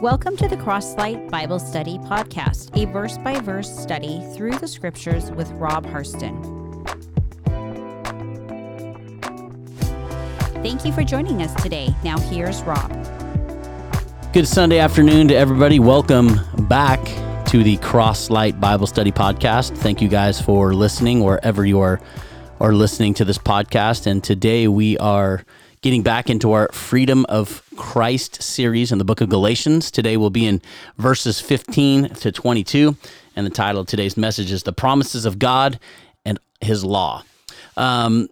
Welcome to the Crosslight Bible Study Podcast, a verse by verse study through the scriptures with Rob Harston. Thank you for joining us today. Now, here's Rob. Good Sunday afternoon to everybody. Welcome back to the Crosslight Bible Study Podcast. Thank you guys for listening wherever you are, are listening to this podcast. And today we are getting back into our Freedom of Christ series in the book of Galatians. Today we'll be in verses 15 to 22, and the title of today's message is The Promises of God and His Law. Um,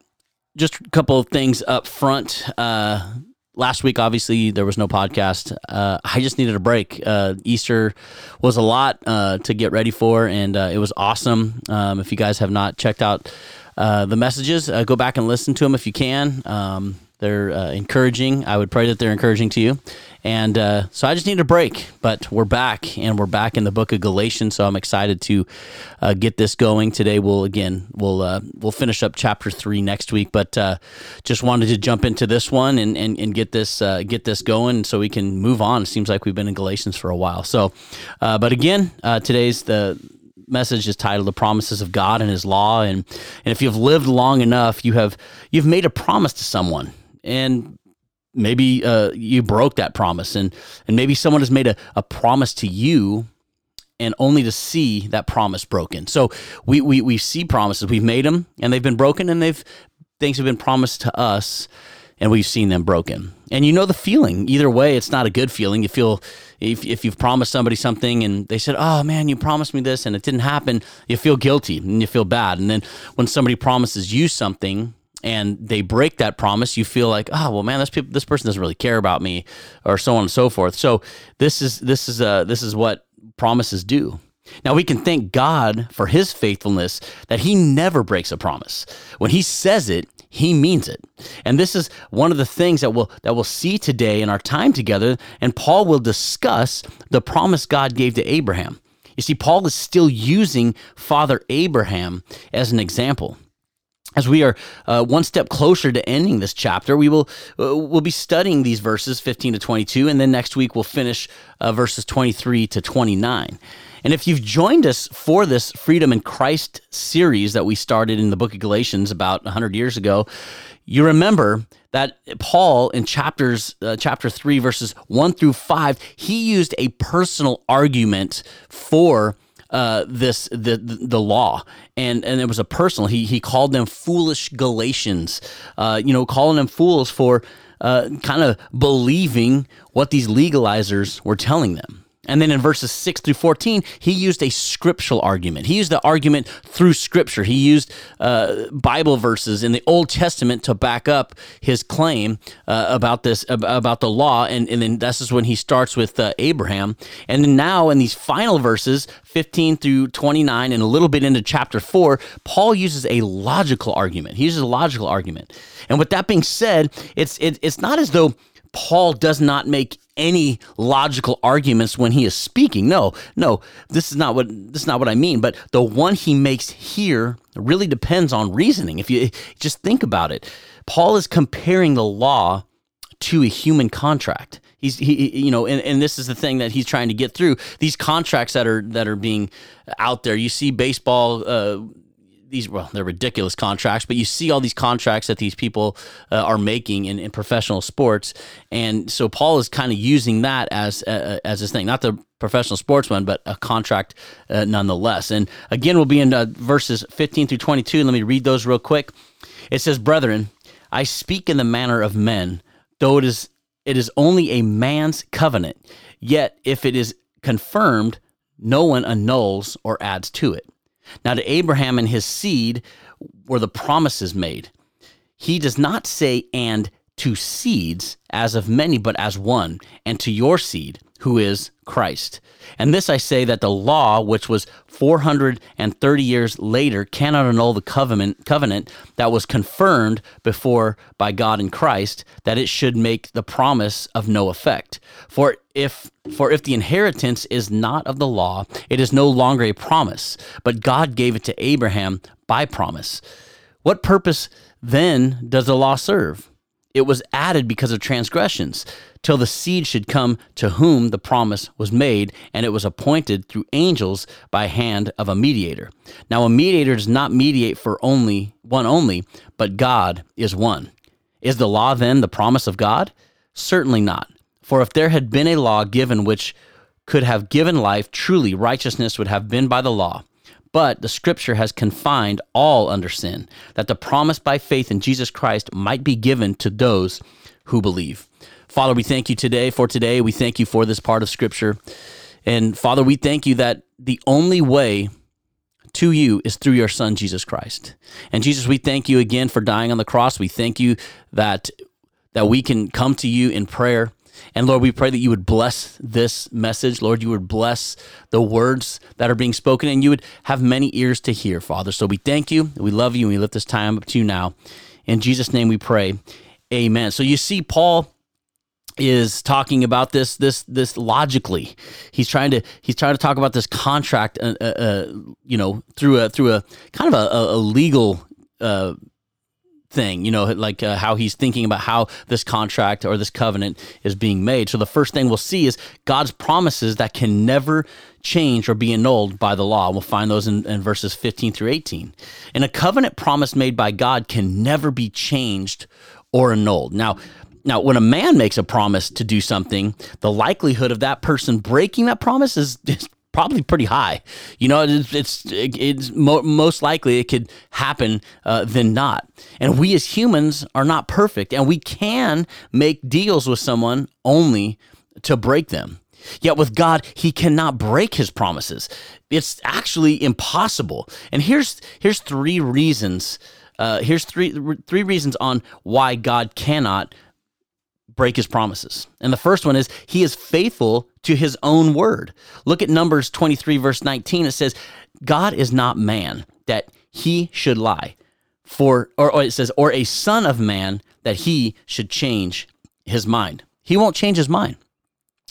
just a couple of things up front. Uh, last week, obviously, there was no podcast. Uh, I just needed a break. Uh, Easter was a lot uh, to get ready for, and uh, it was awesome. Um, if you guys have not checked out uh, the messages, go back and listen to them if you can. Um, they're uh, encouraging. I would pray that they're encouraging to you. And uh, so I just need a break, but we're back and we're back in the book of Galatians. So I'm excited to uh, get this going today. We'll again we'll uh, we'll finish up chapter three next week, but uh, just wanted to jump into this one and and, and get this uh, get this going so we can move on. It seems like we've been in Galatians for a while. So, but again, today's the message is titled "The Promises of God and His Law," and and if you've lived long enough, you have you've made a promise to someone and maybe uh, you broke that promise and and maybe someone has made a, a promise to you and only to see that promise broken. So we, we we see promises. We've made them and they've been broken and they've things have been promised to us and we've seen them broken. And you know the feeling. Either way it's not a good feeling. You feel if, if you've promised somebody something and they said oh man you promised me this and it didn't happen you feel guilty and you feel bad. And then when somebody promises you something and they break that promise, you feel like, oh well, man, this people, this person doesn't really care about me, or so on and so forth. So this is this is uh, this is what promises do. Now we can thank God for His faithfulness that He never breaks a promise. When He says it, He means it. And this is one of the things that we'll that we'll see today in our time together. And Paul will discuss the promise God gave to Abraham. You see, Paul is still using Father Abraham as an example as we are uh, one step closer to ending this chapter, we will uh, we'll be studying these verses 15 to 22, and then next week we'll finish uh, verses 23 to 29. And if you've joined us for this Freedom in Christ series that we started in the book of Galatians about 100 years ago, you remember that Paul in chapters uh, chapter 3 verses 1 through 5, he used a personal argument for uh, this the the law, and and it was a personal. He he called them foolish Galatians, uh, you know, calling them fools for uh, kind of believing what these legalizers were telling them. And then in verses 6 through 14, he used a scriptural argument. He used the argument through scripture. He used uh, Bible verses in the Old Testament to back up his claim uh, about this, about the law. And, and then this is when he starts with uh, Abraham. And then now in these final verses, 15 through 29, and a little bit into chapter 4, Paul uses a logical argument. He uses a logical argument. And with that being said, it's, it, it's not as though Paul does not make any logical arguments when he is speaking. No, no, this is not what this is not what I mean. But the one he makes here really depends on reasoning. If you just think about it, Paul is comparing the law to a human contract. He's he you know and, and this is the thing that he's trying to get through these contracts that are that are being out there. You see baseball. Uh, these well they're ridiculous contracts but you see all these contracts that these people uh, are making in, in, professional sports. And so paul is kind of using that as uh, as his thing not the professional sportsman but a contract uh, nonetheless. And again we'll be in uh, verses 15 through 22 let me read those real quick. It says brethren i speak in the manner of men though it is it is only a man's covenant. Yet if it is confirmed no one annuls or adds to it now, to Abraham and his seed were the promises made. He does not say, and to seeds, as of many, but as one, and to your seed, who is Christ. And this I say that the law, which was 430 years later, cannot annul the covenant, covenant that was confirmed before by God in Christ, that it should make the promise of no effect. For if for if the inheritance is not of the law, it is no longer a promise, but God gave it to Abraham by promise. What purpose then does the law serve? It was added because of transgressions, till the seed should come to whom the promise was made, and it was appointed through angels by hand of a mediator. Now, a mediator does not mediate for only one only, but God is one. Is the law then the promise of God? Certainly not. For if there had been a law given which could have given life, truly righteousness would have been by the law. But the scripture has confined all under sin, that the promise by faith in Jesus Christ might be given to those who believe. Father, we thank you today for today. We thank you for this part of scripture. And Father, we thank you that the only way to you is through your son, Jesus Christ. And Jesus, we thank you again for dying on the cross. We thank you that, that we can come to you in prayer. And Lord, we pray that you would bless this message. Lord, you would bless the words that are being spoken and you would have many ears to hear, Father. So we thank you. We love you. And we lift this time up to you now. In Jesus' name we pray. Amen. So you see, Paul is talking about this this this logically he's trying to he's trying to talk about this contract uh, uh, uh you know through a through a kind of a, a legal uh, thing, you know, like uh, how he's thinking about how this contract or this covenant is being made. So the first thing we'll see is God's promises that can never change or be annulled by the law. We'll find those in, in verses 15 through 18. And a covenant promise made by God can never be changed or annulled. Now, now, when a man makes a promise to do something, the likelihood of that person breaking that promise is, is probably pretty high. You know, it's it's, it's mo- most likely it could happen uh, than not. And we as humans are not perfect, and we can make deals with someone only to break them. Yet with God, He cannot break His promises. It's actually impossible. And here's here's three reasons. Uh, here's three three reasons on why God cannot break his promises. And the first one is he is faithful to his own word. Look at Numbers 23, verse 19. It says, God is not man that he should lie. For or, or it says, or a son of man that he should change his mind. He won't change his mind.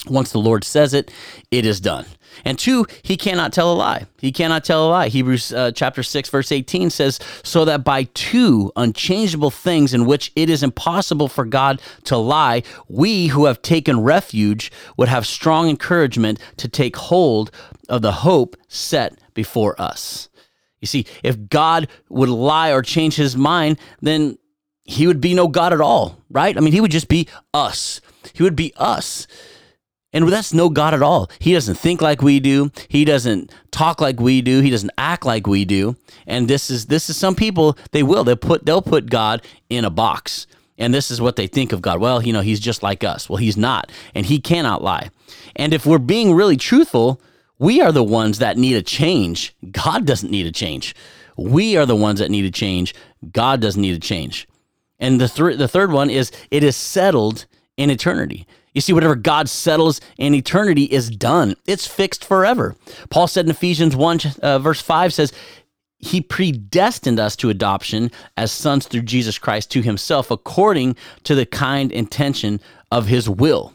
Once the Lord says it, it is done. And two, he cannot tell a lie. He cannot tell a lie. Hebrews uh, chapter 6, verse 18 says, So that by two unchangeable things in which it is impossible for God to lie, we who have taken refuge would have strong encouragement to take hold of the hope set before us. You see, if God would lie or change his mind, then he would be no God at all, right? I mean, he would just be us. He would be us. And that's no God at all. He doesn't think like we do. He doesn't talk like we do. He doesn't act like we do. And this is this is some people they will they put they'll put God in a box. And this is what they think of God. Well, you know, he's just like us. Well, he's not, and he cannot lie. And if we're being really truthful, we are the ones that need a change. God doesn't need a change. We are the ones that need a change. God doesn't need a change. And the th- the third one is it is settled in eternity. You see, whatever God settles in eternity is done, it's fixed forever. Paul said in Ephesians 1, uh, verse 5 says, He predestined us to adoption as sons through Jesus Christ to Himself, according to the kind intention of His will.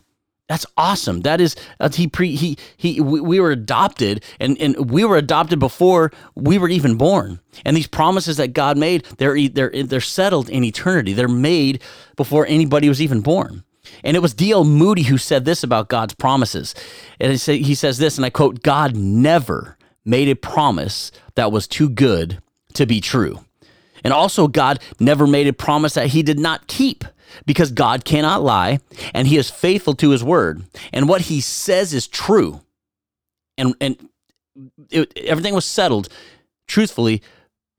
That's awesome. That is uh, he pre he he we, we were adopted and and we were adopted before we were even born. And these promises that God made, they're they're they're settled in eternity. They're made before anybody was even born. And it was D.L. Moody who said this about God's promises. And he says this, and I quote God never made a promise that was too good to be true. And also, God never made a promise that he did not keep because God cannot lie and he is faithful to his word. And what he says is true. And, and it, everything was settled truthfully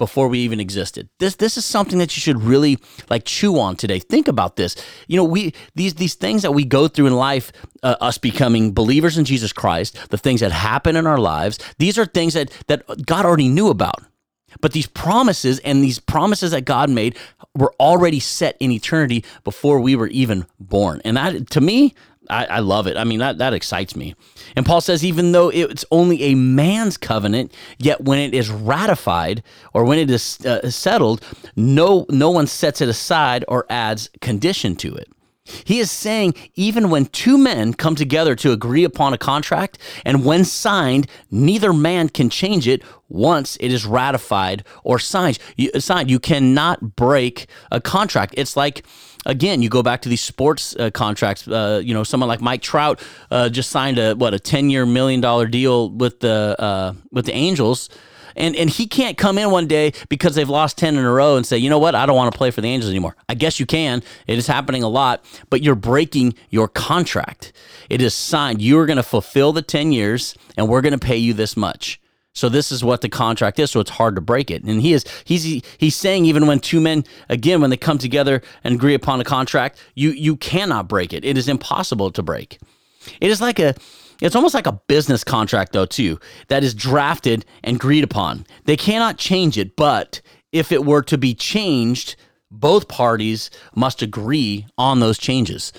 before we even existed. This this is something that you should really like chew on today. Think about this. You know, we these these things that we go through in life, uh, us becoming believers in Jesus Christ, the things that happen in our lives, these are things that that God already knew about. But these promises and these promises that God made were already set in eternity before we were even born. And that to me, I, I, love it. I mean, that, that excites me. And Paul says, even though it's only a man's covenant, yet when it is ratified or when it is uh, settled, no, no one sets it aside or adds condition to it. He is saying, even when two men come together to agree upon a contract, and when signed, neither man can change it once it is ratified or signed. You, signed. you cannot break a contract. It's like, again, you go back to these sports uh, contracts. Uh, you know, someone like Mike Trout uh, just signed a what a ten year million dollar deal with the uh, with the Angels and and he can't come in one day because they've lost 10 in a row and say, "You know what? I don't want to play for the Angels anymore." I guess you can. It is happening a lot, but you're breaking your contract. It is signed. You are going to fulfill the 10 years and we're going to pay you this much. So this is what the contract is. So it's hard to break it. And he is he's he's saying even when two men again when they come together and agree upon a contract, you you cannot break it. It is impossible to break. It is like a it's almost like a business contract, though, too, that is drafted and agreed upon. They cannot change it, but if it were to be changed, both parties must agree on those changes.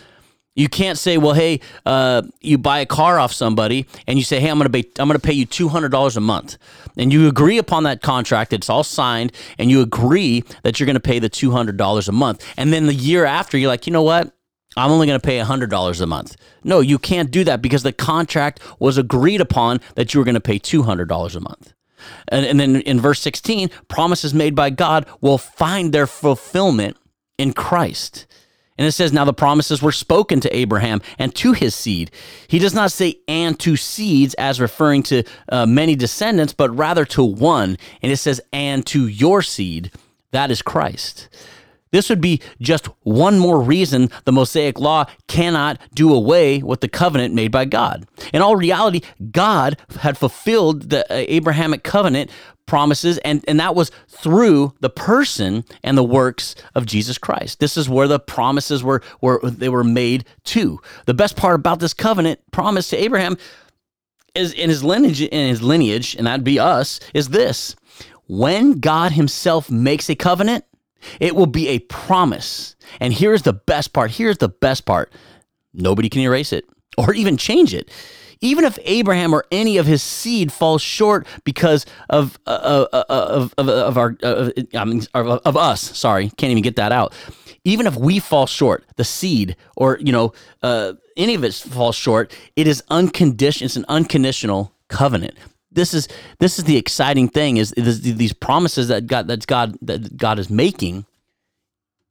You can't say, "Well, hey, uh, you buy a car off somebody, and you say, hey, I'm going to pay, I'm going to pay you two hundred dollars a month," and you agree upon that contract. It's all signed, and you agree that you're going to pay the two hundred dollars a month. And then the year after, you're like, you know what? I'm only going to pay $100 a month. No, you can't do that because the contract was agreed upon that you were going to pay $200 a month. And, and then in verse 16, promises made by God will find their fulfillment in Christ. And it says, Now the promises were spoken to Abraham and to his seed. He does not say and to seeds as referring to uh, many descendants, but rather to one. And it says, and to your seed. That is Christ. This would be just one more reason the Mosaic law cannot do away with the covenant made by God. In all reality, God had fulfilled the uh, Abrahamic covenant promises, and, and that was through the person and the works of Jesus Christ. This is where the promises were, were they were made to. The best part about this covenant promise to Abraham is in his lineage, in his lineage, and that'd be us, is this. When God himself makes a covenant, it will be a promise. And here's the best part. Here's the best part. Nobody can erase it or even change it. Even if Abraham or any of his seed falls short because of uh, uh, uh of, of, of, our uh, of us, sorry, can't even get that out. Even if we fall short, the seed or you know uh, any of it falls short, it is unconditional. It's an unconditional covenant this is this is the exciting thing is, is these promises that God that's God that God is making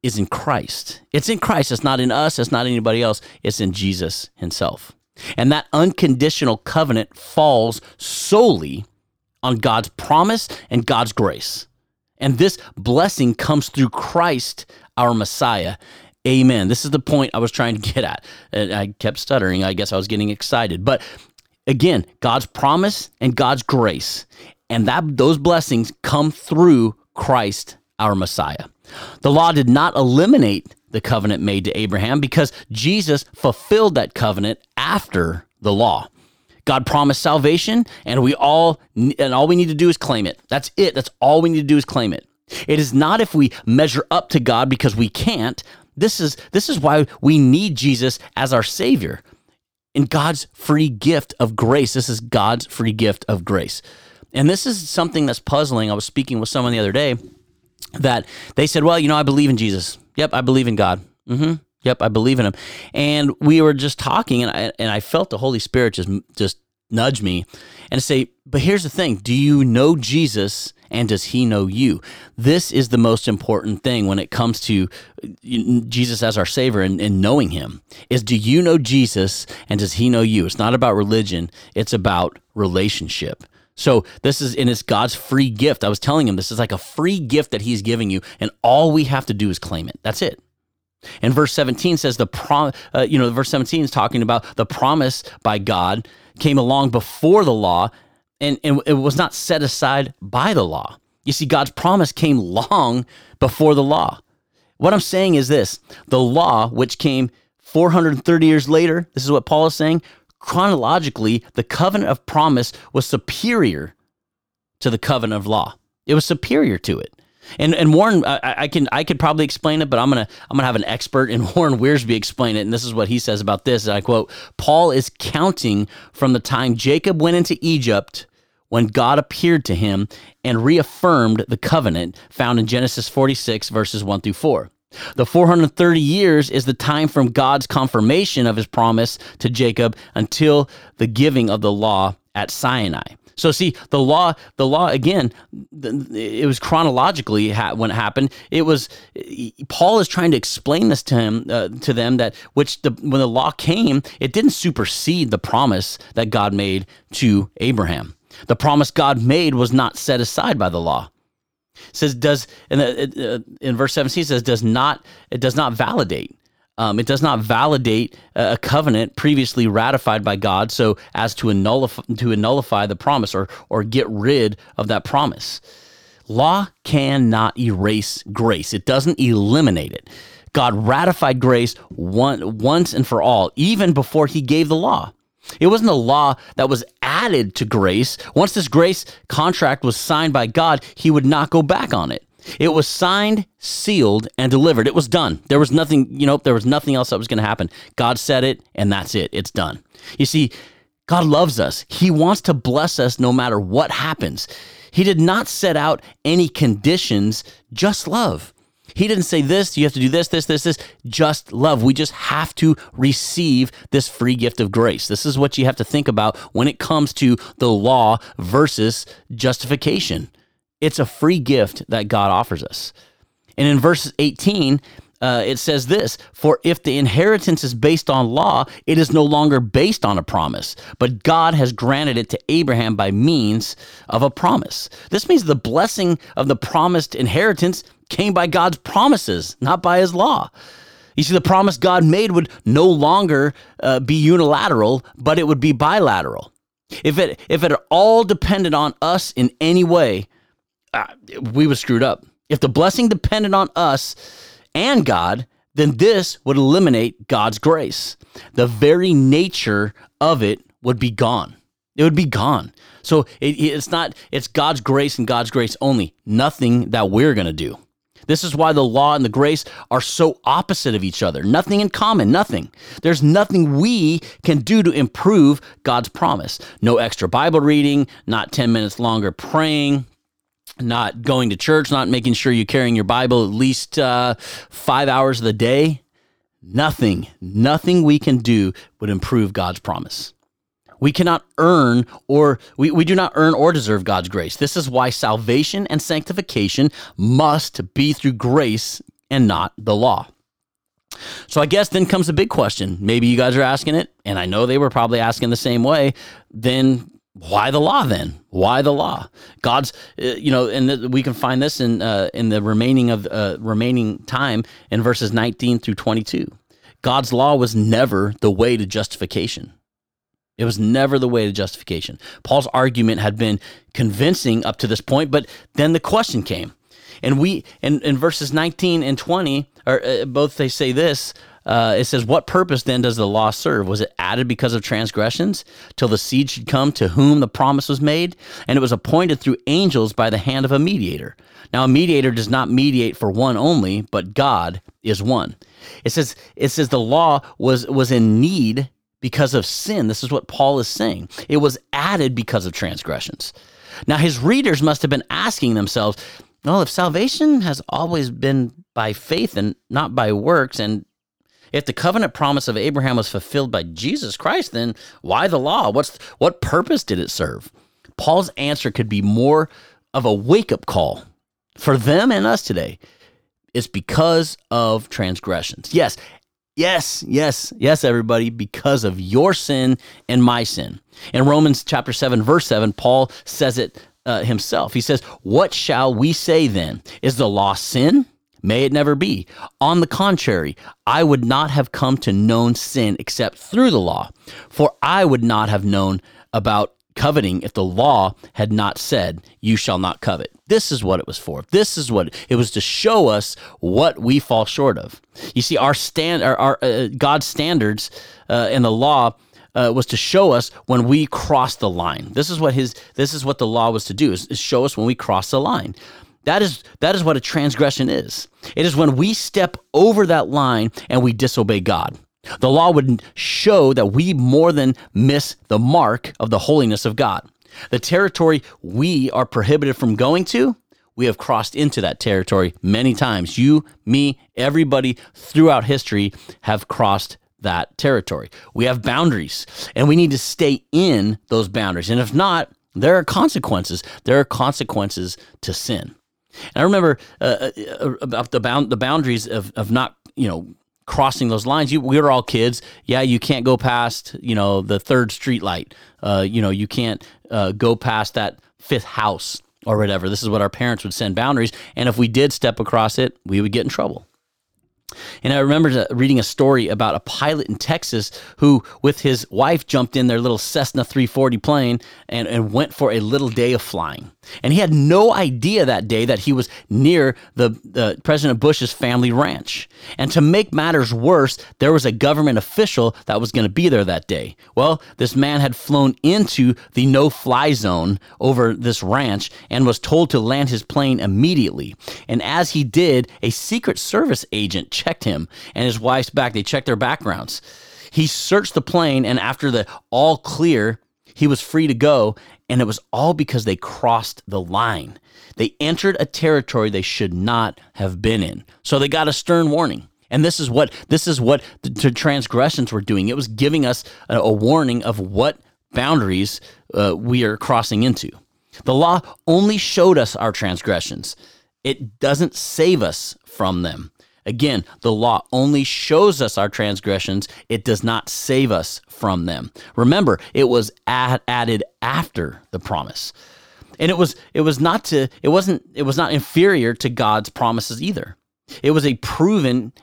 is in Christ. It's in Christ. It's not in us. It's not anybody else. It's in Jesus Himself. And that unconditional covenant falls solely on God's promise and God's grace. And this blessing comes through Christ, our Messiah. Amen. This is the point I was trying to get at. I kept stuttering. I guess I was getting excited. But Again, God's promise and God's grace. And that those blessings come through Christ, our Messiah. The law did not eliminate the covenant made to Abraham because Jesus fulfilled that covenant after the law. God promised salvation and we all and all we need to do is claim it. That's it. That's all we need to do is claim it. It is not if we measure up to God because we can't. This is this is why we need Jesus as our savior in God's free gift of grace. This is God's free gift of grace. And this is something that's puzzling. I was speaking with someone the other day that they said, Well, you know, I believe in Jesus. Yep, I believe in God. Mm-hmm. Yep, I believe in him. And we were just talking, and I, and I felt the Holy Spirit just, just nudge me and say, But here's the thing do you know Jesus and does he know you? This is the most important thing when it comes to uh, Jesus as our Savior and, and knowing him is do you know Jesus and does he know you? It's not about religion, it's about relationship. So this is and it's God's free gift. I was telling him this is like a free gift that he's giving you and all we have to do is claim it. That's it. And verse 17 says the prom, uh, you know, verse 17 is talking about the promise by God came along before the law and, and it was not set aside by the law. You see, God's promise came long before the law. What I'm saying is this the law, which came 430 years later, this is what Paul is saying, chronologically, the covenant of promise was superior to the covenant of law. It was superior to it. And and Warren, I, I, can I could probably explain it, but I'm gonna I'm gonna have an expert in Warren Wiersbe explain it. And this is what he says about this. I quote: Paul is counting from the time Jacob went into Egypt when God appeared to him and reaffirmed the covenant found in Genesis 46, verses 1 through 4. The 430 years is the time from God's confirmation of his promise to Jacob until the giving of the law at Sinai. So see, the law, the law again, it was chronologically when it happened. It was Paul is trying to explain this to him uh, to them that which the when the law came, it didn't supersede the promise that God made to Abraham. The promise God made was not set aside by the law. It says does in, the, uh, in verse 17 says does not it does not validate um, it does not validate a covenant previously ratified by God so as to nullify, to nullify the promise or, or get rid of that promise. Law cannot erase grace, it doesn't eliminate it. God ratified grace one, once and for all, even before he gave the law. It wasn't a law that was added to grace. Once this grace contract was signed by God, he would not go back on it. It was signed, sealed, and delivered. It was done. There was nothing, you know, there was nothing else that was going to happen. God said it, and that's it. It's done. You see, God loves us. He wants to bless us no matter what happens. He did not set out any conditions, just love. He didn't say this, you have to do this, this, this, this, just love. We just have to receive this free gift of grace. This is what you have to think about when it comes to the law versus justification. It's a free gift that God offers us. And in verse 18, uh, it says this For if the inheritance is based on law, it is no longer based on a promise, but God has granted it to Abraham by means of a promise. This means the blessing of the promised inheritance came by God's promises, not by his law. You see, the promise God made would no longer uh, be unilateral, but it would be bilateral. If it if it all depended on us in any way, uh, we was screwed up. If the blessing depended on us and God, then this would eliminate God's grace. The very nature of it would be gone. It would be gone. So it, it's not, it's God's grace and God's grace only, nothing that we're going to do. This is why the law and the grace are so opposite of each other. Nothing in common, nothing. There's nothing we can do to improve God's promise. No extra Bible reading, not 10 minutes longer praying, not going to church, not making sure you're carrying your Bible at least uh, five hours of the day. Nothing, nothing we can do would improve God's promise. We cannot earn or we, we do not earn or deserve God's grace. This is why salvation and sanctification must be through grace and not the law. So I guess then comes the big question. Maybe you guys are asking it, and I know they were probably asking the same way. Then why the law then? Why the law? God's uh, you know and we can find this in uh, in the remaining of uh, remaining time in verses 19 through 22 god's law was never the way to justification. It was never the way to justification. Paul's argument had been convincing up to this point but then the question came. And we in, in verses 19 and 20 or uh, both they say this uh, it says, What purpose then does the law serve? Was it added because of transgressions, till the seed should come to whom the promise was made? And it was appointed through angels by the hand of a mediator. Now, a mediator does not mediate for one only, but God is one. It says, it says the law was, was in need because of sin. This is what Paul is saying. It was added because of transgressions. Now, his readers must have been asking themselves, well, if salvation has always been by faith and not by works, and if the covenant promise of Abraham was fulfilled by Jesus Christ, then why the law? What's what purpose did it serve? Paul's answer could be more of a wake-up call for them and us today. It's because of transgressions. Yes, Yes, yes, yes, everybody, because of your sin and my sin. In Romans chapter 7, verse 7, Paul says it uh, himself. He says, What shall we say then? Is the law sin? May it never be. On the contrary, I would not have come to known sin except through the law, for I would not have known about coveting if the law had not said, You shall not covet. This is what it was for. This is what it was to show us what we fall short of. You see, our stand, our, our uh, God's standards uh, and the law. Uh, was to show us when we cross the line. This is what his. This is what the law was to do: is, is show us when we cross the line. That is that is what a transgression is. It is when we step over that line and we disobey God. The law would show that we more than miss the mark of the holiness of God. The territory we are prohibited from going to we have crossed into that territory many times. You, me, everybody throughout history have crossed that territory. We have boundaries and we need to stay in those boundaries. And if not, there are consequences. There are consequences to sin. And I remember uh, uh about the bound the boundaries of, of not, you know, crossing those lines. You, we were all kids. Yeah, you can't go past, you know, the third street light. Uh, you know, you can't uh, go past that fifth house or whatever. This is what our parents would send boundaries. And if we did step across it, we would get in trouble. And I remember reading a story about a pilot in Texas who, with his wife, jumped in their little Cessna 340 plane and, and went for a little day of flying. And he had no idea that day that he was near the, the President Bush's family ranch. And to make matters worse, there was a government official that was going to be there that day. Well, this man had flown into the no fly zone over this ranch and was told to land his plane immediately. And as he did, a Secret Service agent checked him and his wife's back. They checked their backgrounds. He searched the plane, and after the all clear, he was free to go. And it was all because they crossed the line. They entered a territory they should not have been in. So they got a stern warning. And this is what this is what the transgressions were doing. It was giving us a, a warning of what boundaries uh, we are crossing into. The law only showed us our transgressions. It doesn't save us from them. Again, the law only shows us our transgressions, it does not save us from them. Remember, it was add, added after the promise. And it was it was not to it wasn't it was not inferior to God's promises either. It was a proven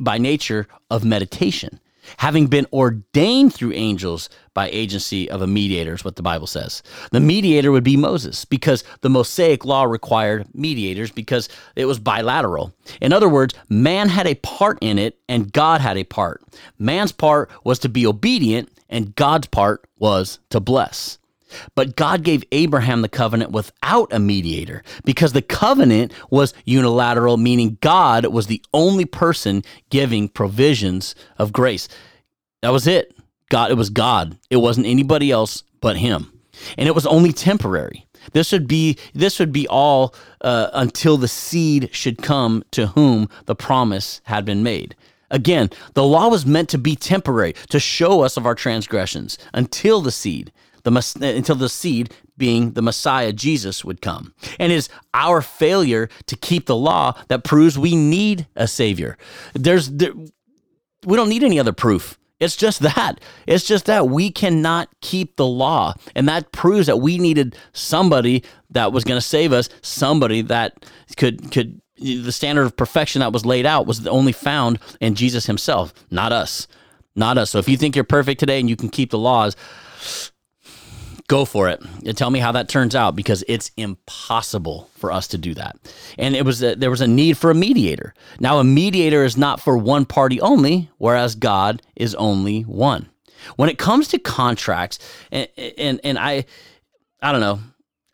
by nature of meditation having been ordained through angels by agency of a mediator, is what the Bible says. The mediator would be Moses because the Mosaic law required mediators because it was bilateral. In other words, man had a part in it and God had a part. Man's part was to be obedient and God's part was to bless. But God gave Abraham the covenant without a mediator because the covenant was unilateral, meaning God was the only person giving provisions of grace. That was it. God, it was God. It wasn't anybody else but Him, and it was only temporary. This would be this would be all uh, until the seed should come to whom the promise had been made. Again, the law was meant to be temporary, to show us of our transgressions until the seed the until the seed being the Messiah Jesus would come. And is our failure to keep the law that proves we need a savior. There's there, we don't need any other proof. It's just that. It's just that we cannot keep the law. And that proves that we needed somebody that was going to save us, somebody that could could the standard of perfection that was laid out was only found in Jesus himself, not us. Not us. So if you think you're perfect today and you can keep the laws, go for it. And tell me how that turns out because it's impossible for us to do that. And it was a, there was a need for a mediator. Now a mediator is not for one party only whereas god is only one. When it comes to contracts and and, and i i don't know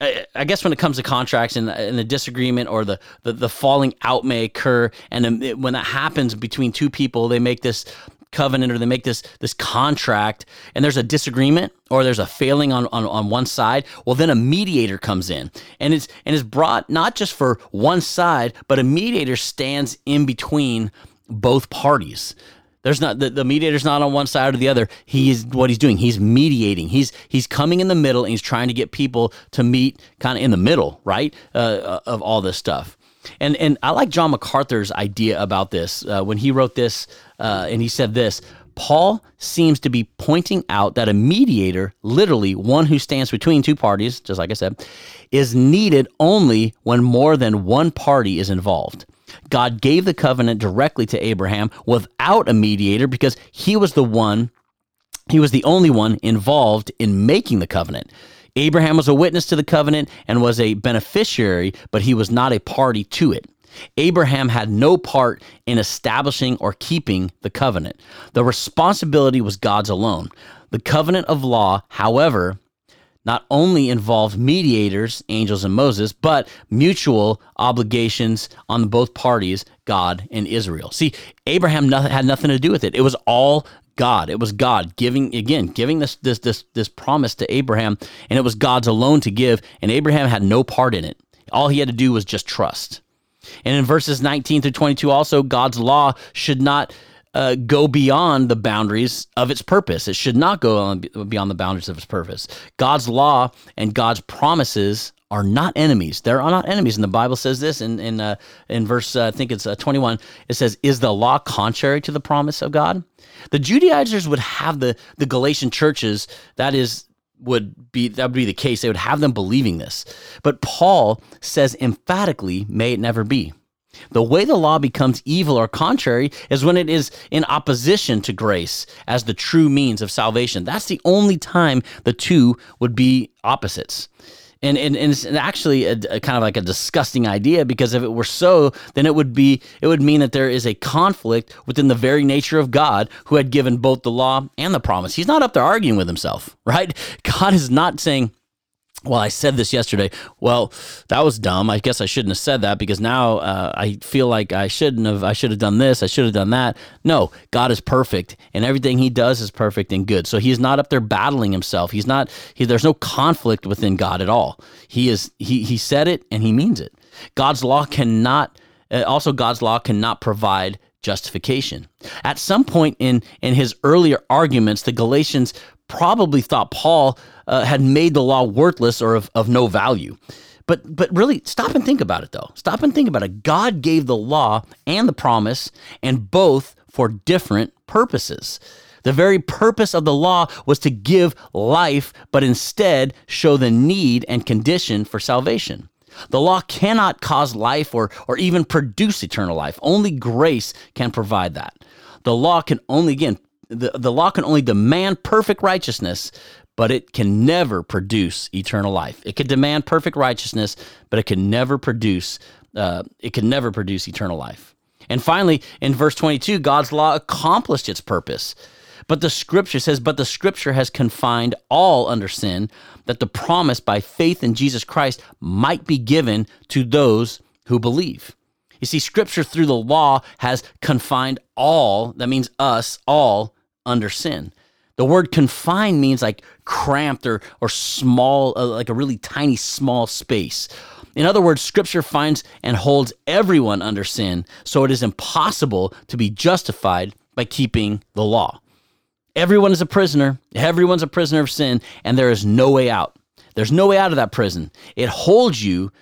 I, guess when it comes to contracts and, and the disagreement or the, the, the falling out may occur, and when that happens between two people, they make this covenant or they make this this contract and there's a disagreement or there's a failing on, on, on one side well then a mediator comes in. And it's and is brought not just for one side but a mediator stands in between both parties. There's not the, the mediator's not on one side or the other. He is what he's doing he's mediating. He's he's coming in the middle and he's trying to get people to meet kind of in the middle right uh, of all this stuff. And and I like John MacArthur's idea about this uh, when he wrote this, uh, and he said this. Paul seems to be pointing out that a mediator, literally one who stands between two parties, just like I said, is needed only when more than one party is involved. God gave the covenant directly to Abraham without a mediator because he was the one, he was the only one involved in making the covenant. Abraham was a witness to the covenant and was a beneficiary, but he was not a party to it. Abraham had no part in establishing or keeping the covenant. The responsibility was God's alone. The covenant of law, however, not only involved mediators, angels and Moses, but mutual obligations on both parties, God and Israel. See, Abraham had nothing to do with it. It was all God. It was God giving again, giving this this this this promise to Abraham, and it was God's alone to give, and Abraham had no part in it. All he had to do was just trust. And in verses 19 through 22, also, God's law should not uh, go beyond the boundaries of its purpose. It should not go beyond the boundaries of its purpose. God's law and God's promises are not enemies. They're not enemies. And the Bible says this in in uh, in verse uh, I think it's uh, 21. It says, "Is the law contrary to the promise of God?" The Judaizers would have the the Galatian churches that is would be that would be the case. They would have them believing this. But Paul says emphatically, "May it never be." The way the law becomes evil or contrary is when it is in opposition to grace as the true means of salvation. That's the only time the two would be opposites. And, and, and it's actually a, a, kind of like a disgusting idea because if it were so, then it would be it would mean that there is a conflict within the very nature of God who had given both the law and the promise. He's not up there arguing with himself, right? God is not saying, well, I said this yesterday. Well, that was dumb. I guess I shouldn't have said that because now uh, I feel like I shouldn't have. I should have done this. I should have done that. No, God is perfect, and everything He does is perfect and good. So He's not up there battling Himself. He's not. He, there's no conflict within God at all. He is. He He said it, and He means it. God's law cannot. Uh, also, God's law cannot provide justification. At some point in in his earlier arguments, the Galatians probably thought Paul uh, had made the law worthless or of, of no value. But but really, stop and think about it though. Stop and think about it. God gave the law and the promise, and both for different purposes. The very purpose of the law was to give life, but instead show the need and condition for salvation. The law cannot cause life or, or even produce eternal life. Only grace can provide that. The law can only, again, the, the law can only demand perfect righteousness, but it can never produce eternal life. It could demand perfect righteousness, but it can never produce uh, it can never produce eternal life. And finally, in verse 22, God's law accomplished its purpose. But the scripture says, But the scripture has confined all under sin, that the promise by faith in Jesus Christ might be given to those who believe. You see, scripture through the law has confined all, that means us, all under sin. The word confined means like cramped or, or small, uh, like a really tiny, small space. In other words, scripture finds and holds everyone under sin, so it is impossible to be justified by keeping the law. Everyone is a prisoner, everyone's a prisoner of sin, and there is no way out. There's no way out of that prison. It holds you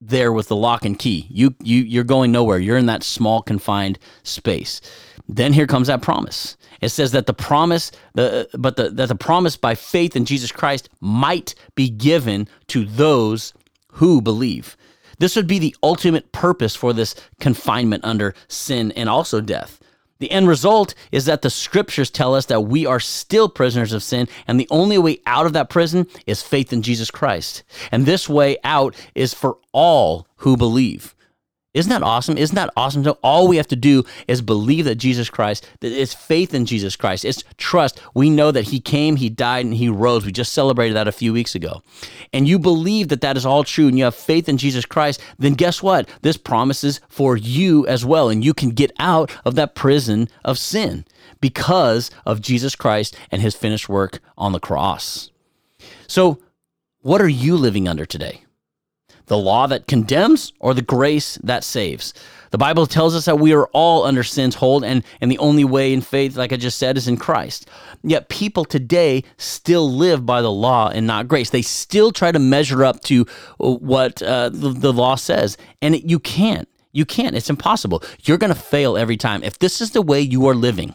there with the lock and key. You you you're going nowhere. You're in that small confined space. Then here comes that promise. It says that the promise, the but the, that the promise by faith in Jesus Christ might be given to those who believe. This would be the ultimate purpose for this confinement under sin and also death. The end result is that the scriptures tell us that we are still prisoners of sin, and the only way out of that prison is faith in Jesus Christ. And this way out is for all who believe. Isn't that awesome? Isn't that awesome? So all we have to do is believe that Jesus Christ, that it's faith in Jesus Christ. It's trust. We know that he came, he died, and he rose. We just celebrated that a few weeks ago. And you believe that that is all true and you have faith in Jesus Christ, then guess what? This promises for you as well. And you can get out of that prison of sin because of Jesus Christ and his finished work on the cross. So, what are you living under today? The law that condemns or the grace that saves. The Bible tells us that we are all under sin's hold, and, and the only way in faith, like I just said, is in Christ. Yet people today still live by the law and not grace. They still try to measure up to what uh, the, the law says, and it, you can't. You can't. It's impossible. You're going to fail every time. If this is the way you are living,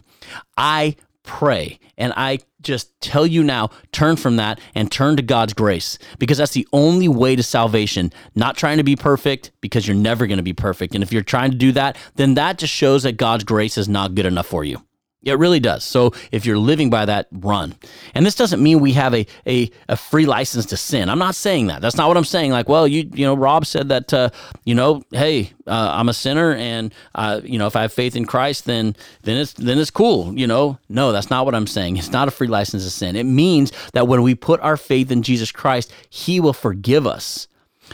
I pray. And I just tell you now, turn from that and turn to God's grace because that's the only way to salvation. Not trying to be perfect because you're never going to be perfect. And if you're trying to do that, then that just shows that God's grace is not good enough for you. It really does. So if you're living by that, run. And this doesn't mean we have a, a, a free license to sin. I'm not saying that. That's not what I'm saying. Like, well, you you know, Rob said that, uh, you know, hey, uh, I'm a sinner, and uh, you know, if I have faith in Christ, then then it's then it's cool. You know, no, that's not what I'm saying. It's not a free license to sin. It means that when we put our faith in Jesus Christ, He will forgive us.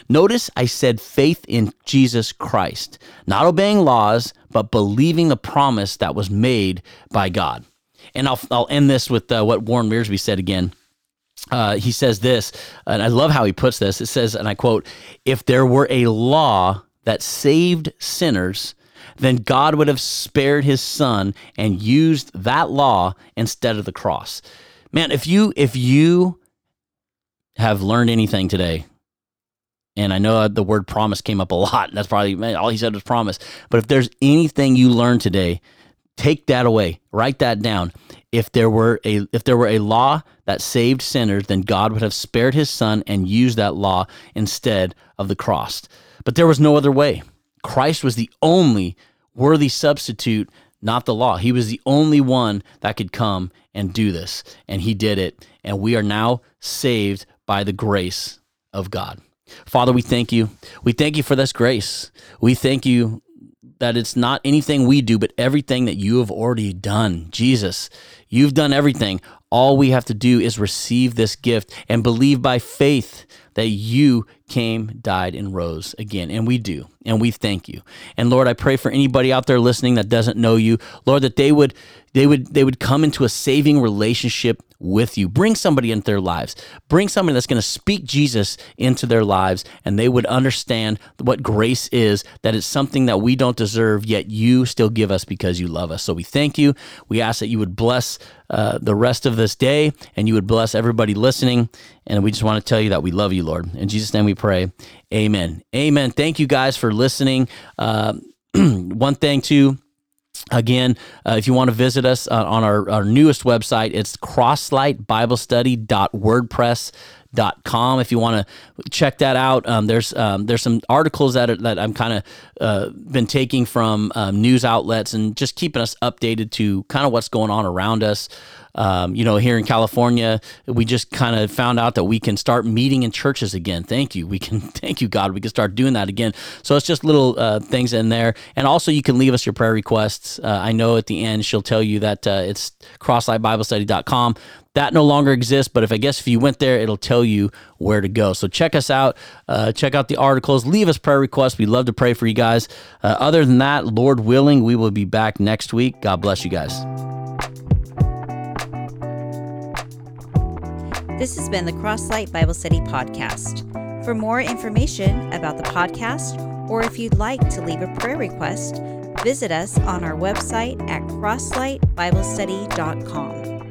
Notice I said faith in Jesus Christ, not obeying laws, but believing the promise that was made by God. And I'll, I'll end this with uh, what Warren Wiersbe said again. uh, he says this, and I love how he puts this. It says, and I quote, If there were a law that saved sinners, then God would have spared his son and used that law instead of the cross. Man, if you if you have learned anything today, and I know the word promise came up a lot, and that's probably man, all he said was promise. But if there's anything you learned today, take that away, write that down. If there were a if there were a law that saved sinners, then God would have spared his son and used that law instead of the cross. But there was no other way. Christ was the only worthy substitute, not the law. He was the only one that could come and do this, and he did it. And we are now saved by the grace of God. Father, we thank you. We thank you for this grace. We thank you that it's not anything we do, but everything that you have already done. Jesus, you've done everything. All we have to do is receive this gift and believe by faith that you came, died, and rose again. And we do. And we thank you. And Lord, I pray for anybody out there listening that doesn't know you, Lord, that they would they would they would come into a saving relationship with you. Bring somebody into their lives. Bring somebody that's going to speak Jesus into their lives and they would understand what grace is, that it's something that we don't deserve, yet you still give us because you love us. So we thank you. We ask that you would bless uh, the rest of this day and you would bless everybody listening. And we just want to tell you that we love you, Lord. In Jesus' name we pray. Amen. Amen. Thank you guys for listening. Uh, one thing, too, Again, uh, if you want to visit us uh, on our, our newest website, it's crosslightbiblestudy.wordpress.com. If you want to check that out, um, there's um, there's some articles that are, that I'm kind of uh, been taking from um, news outlets and just keeping us updated to kind of what's going on around us. Um, you know, here in California, we just kind of found out that we can start meeting in churches again. Thank you. We can, thank you, God. We can start doing that again. So it's just little uh, things in there. And also, you can leave us your prayer requests. Uh, I know at the end, she'll tell you that uh, it's crosslightbiblestudy.com. That no longer exists, but if I guess if you went there, it'll tell you where to go. So check us out. Uh, check out the articles. Leave us prayer requests. We love to pray for you guys. Uh, other than that, Lord willing, we will be back next week. God bless you guys. This has been the Crosslight Bible Study Podcast. For more information about the podcast, or if you'd like to leave a prayer request, visit us on our website at crosslightbiblestudy.com.